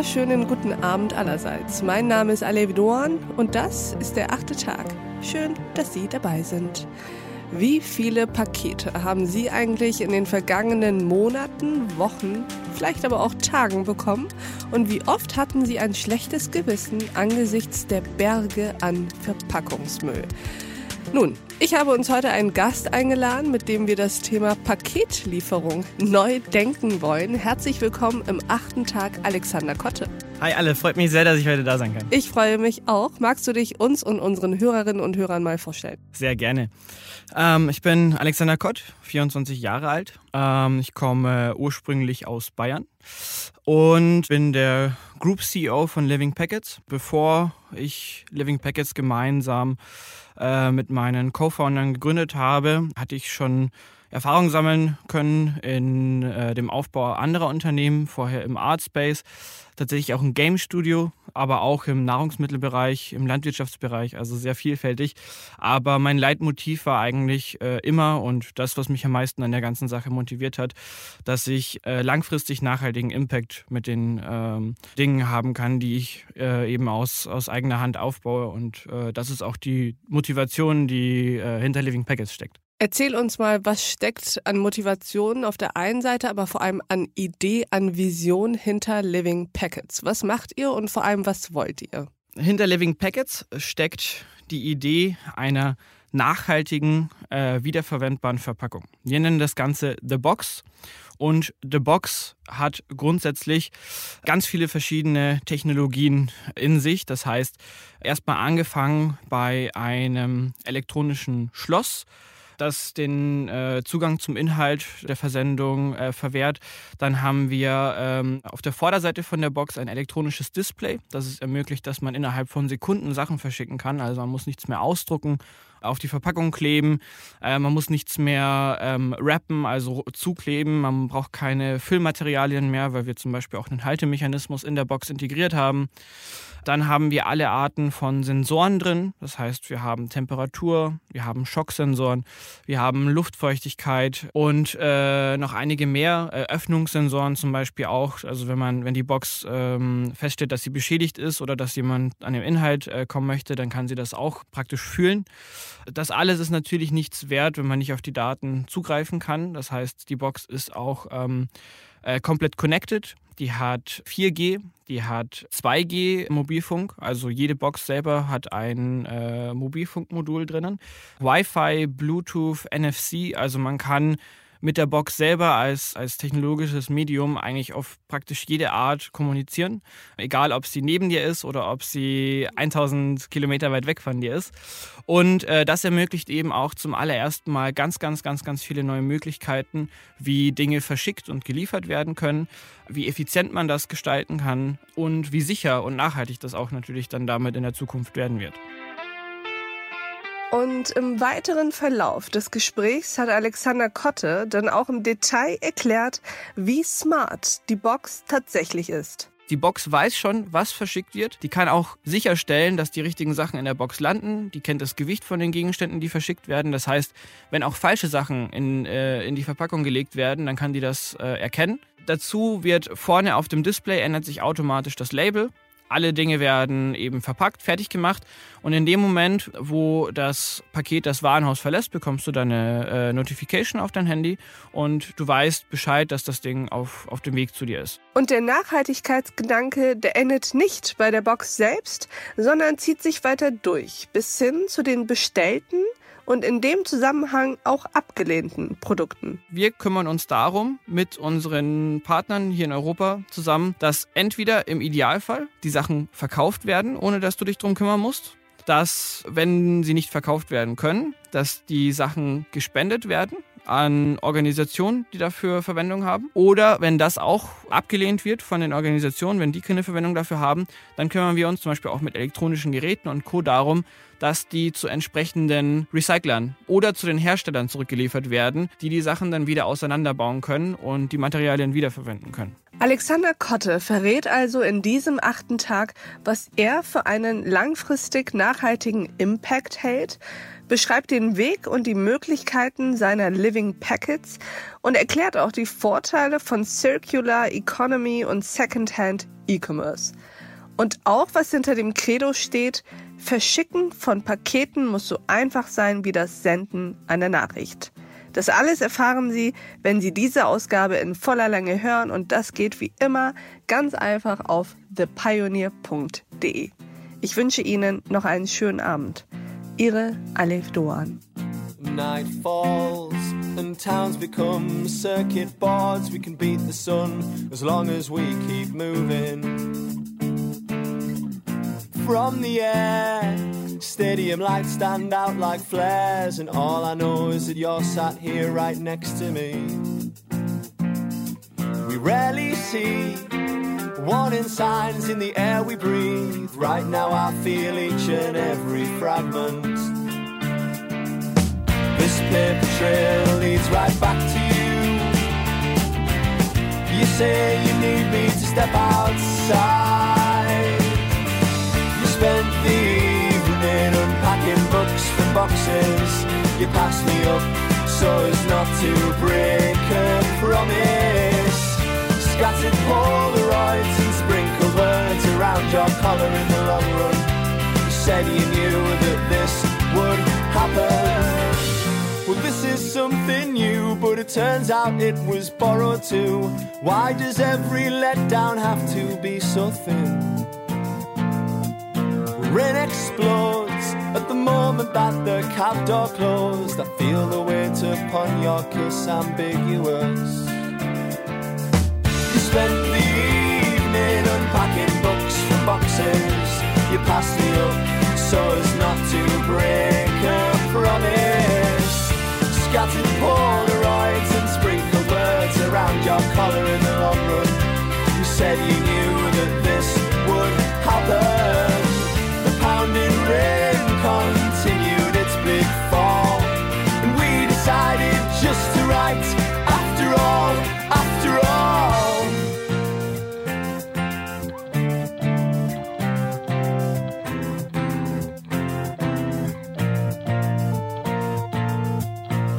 wunderschönen guten Abend allerseits. Mein Name ist Alevi Doan und das ist der achte Tag. Schön, dass Sie dabei sind. Wie viele Pakete haben Sie eigentlich in den vergangenen Monaten, Wochen, vielleicht aber auch Tagen bekommen? Und wie oft hatten Sie ein schlechtes Gewissen angesichts der Berge an Verpackungsmüll? Nun, ich habe uns heute einen Gast eingeladen, mit dem wir das Thema Paketlieferung neu denken wollen. Herzlich willkommen im achten Tag, Alexander Kotte. Hi alle, freut mich sehr, dass ich heute da sein kann. Ich freue mich auch. Magst du dich uns und unseren Hörerinnen und Hörern mal vorstellen? Sehr gerne. Ähm, ich bin Alexander Kott, 24 Jahre alt. Ähm, ich komme ursprünglich aus Bayern und bin der Group CEO von Living Packets. Bevor ich Living Packets gemeinsam äh, mit meinen Co-Foundern gegründet habe, hatte ich schon Erfahrung sammeln können in äh, dem Aufbau anderer Unternehmen, vorher im Art Space, tatsächlich auch im Game Studio, aber auch im Nahrungsmittelbereich, im Landwirtschaftsbereich, also sehr vielfältig. Aber mein Leitmotiv war eigentlich äh, immer und das, was mich am meisten an der ganzen Sache motiviert hat, dass ich äh, langfristig nachhaltigen Impact mit den ähm, Dingen haben kann, die ich äh, eben aus, aus eigener Hand aufbaue. Und äh, das ist auch die Motivation, die äh, hinter Living Packets steckt. Erzähl uns mal, was steckt an Motivation auf der einen Seite, aber vor allem an Idee, an Vision hinter Living Packets. Was macht ihr und vor allem, was wollt ihr? Hinter Living Packets steckt die Idee einer nachhaltigen, äh, wiederverwendbaren Verpackung. Wir nennen das Ganze The Box. Und The Box hat grundsätzlich ganz viele verschiedene Technologien in sich. Das heißt, erstmal angefangen bei einem elektronischen Schloss das den äh, Zugang zum Inhalt der Versendung äh, verwehrt. Dann haben wir ähm, auf der Vorderseite von der Box ein elektronisches Display, das es ermöglicht, dass man innerhalb von Sekunden Sachen verschicken kann. Also man muss nichts mehr ausdrucken, auf die Verpackung kleben. Äh, man muss nichts mehr ähm, wrappen, also zukleben. Man braucht keine Füllmaterialien mehr, weil wir zum Beispiel auch einen Haltemechanismus in der Box integriert haben. Dann haben wir alle Arten von Sensoren drin. Das heißt, wir haben Temperatur, wir haben Schocksensoren, wir haben Luftfeuchtigkeit und äh, noch einige mehr. Äh, Öffnungssensoren zum Beispiel auch. Also wenn man, wenn die Box ähm, feststellt, dass sie beschädigt ist oder dass jemand an den Inhalt äh, kommen möchte, dann kann sie das auch praktisch fühlen. Das alles ist natürlich nichts wert, wenn man nicht auf die Daten zugreifen kann. Das heißt, die Box ist auch ähm, äh, komplett connected. Die hat 4G, die hat 2G Mobilfunk, also jede Box selber hat ein äh, Mobilfunkmodul drinnen. Wi-Fi, Bluetooth, NFC, also man kann mit der Box selber als, als technologisches Medium eigentlich auf praktisch jede Art kommunizieren. Egal, ob sie neben dir ist oder ob sie 1000 Kilometer weit weg von dir ist. Und äh, das ermöglicht eben auch zum allerersten Mal ganz, ganz, ganz, ganz viele neue Möglichkeiten, wie Dinge verschickt und geliefert werden können, wie effizient man das gestalten kann und wie sicher und nachhaltig das auch natürlich dann damit in der Zukunft werden wird. Und im weiteren Verlauf des Gesprächs hat Alexander Kotte dann auch im Detail erklärt, wie smart die Box tatsächlich ist. Die Box weiß schon, was verschickt wird. Die kann auch sicherstellen, dass die richtigen Sachen in der Box landen. Die kennt das Gewicht von den Gegenständen, die verschickt werden. Das heißt, wenn auch falsche Sachen in, äh, in die Verpackung gelegt werden, dann kann die das äh, erkennen. Dazu wird vorne auf dem Display ändert sich automatisch das Label alle Dinge werden eben verpackt, fertig gemacht und in dem Moment, wo das Paket das Warenhaus verlässt, bekommst du deine äh, Notification auf dein Handy und du weißt Bescheid, dass das Ding auf, auf dem Weg zu dir ist. Und der Nachhaltigkeitsgedanke, der endet nicht bei der Box selbst, sondern zieht sich weiter durch bis hin zu den bestellten und in dem Zusammenhang auch abgelehnten Produkten. Wir kümmern uns darum mit unseren Partnern hier in Europa zusammen, dass entweder im Idealfall die Sachen verkauft werden, ohne dass du dich drum kümmern musst, dass wenn sie nicht verkauft werden können, dass die Sachen gespendet werden an Organisationen, die dafür Verwendung haben. Oder wenn das auch abgelehnt wird von den Organisationen, wenn die keine Verwendung dafür haben, dann kümmern wir uns zum Beispiel auch mit elektronischen Geräten und Co. darum, dass die zu entsprechenden Recyclern oder zu den Herstellern zurückgeliefert werden, die die Sachen dann wieder auseinanderbauen können und die Materialien wiederverwenden können. Alexander Kotte verrät also in diesem achten Tag, was er für einen langfristig nachhaltigen Impact hält, beschreibt den Weg und die Möglichkeiten seiner Living Packets und erklärt auch die Vorteile von Circular Economy und Secondhand E-Commerce. Und auch was hinter dem Credo steht, Verschicken von Paketen muss so einfach sein wie das Senden einer Nachricht. Das alles erfahren Sie, wenn Sie diese Ausgabe in voller Länge hören und das geht wie immer ganz einfach auf thepioneer.de. Ich wünsche Ihnen noch einen schönen Abend. Ihre Alef Doan. Night falls and towns become circuit boards. We can beat the sun as long as we keep moving. From the air, stadium lights stand out like flares, and all I know is that you're sat here right next to me. Warning signs in the air we breathe. Right now, I feel each and every fragment. This paper trail leads right back to you. You say you need me to step outside. You spent the evening unpacking books from boxes. You passed me up so as not to break a promise your collar in the long run. You said you knew that this would happen. Well, this is something new, but it turns out it was borrowed too. Why does every letdown have to be so thin? Rain explodes at the moment that the cab door closed. I feel the weight upon your kiss ambiguous You spent the evening boxes. You pass me up so as not to break a promise. Scattered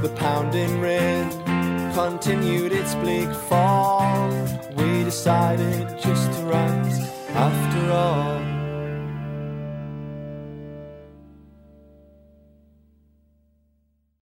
pounding rain continued its bleak fall. We decided just to write after all.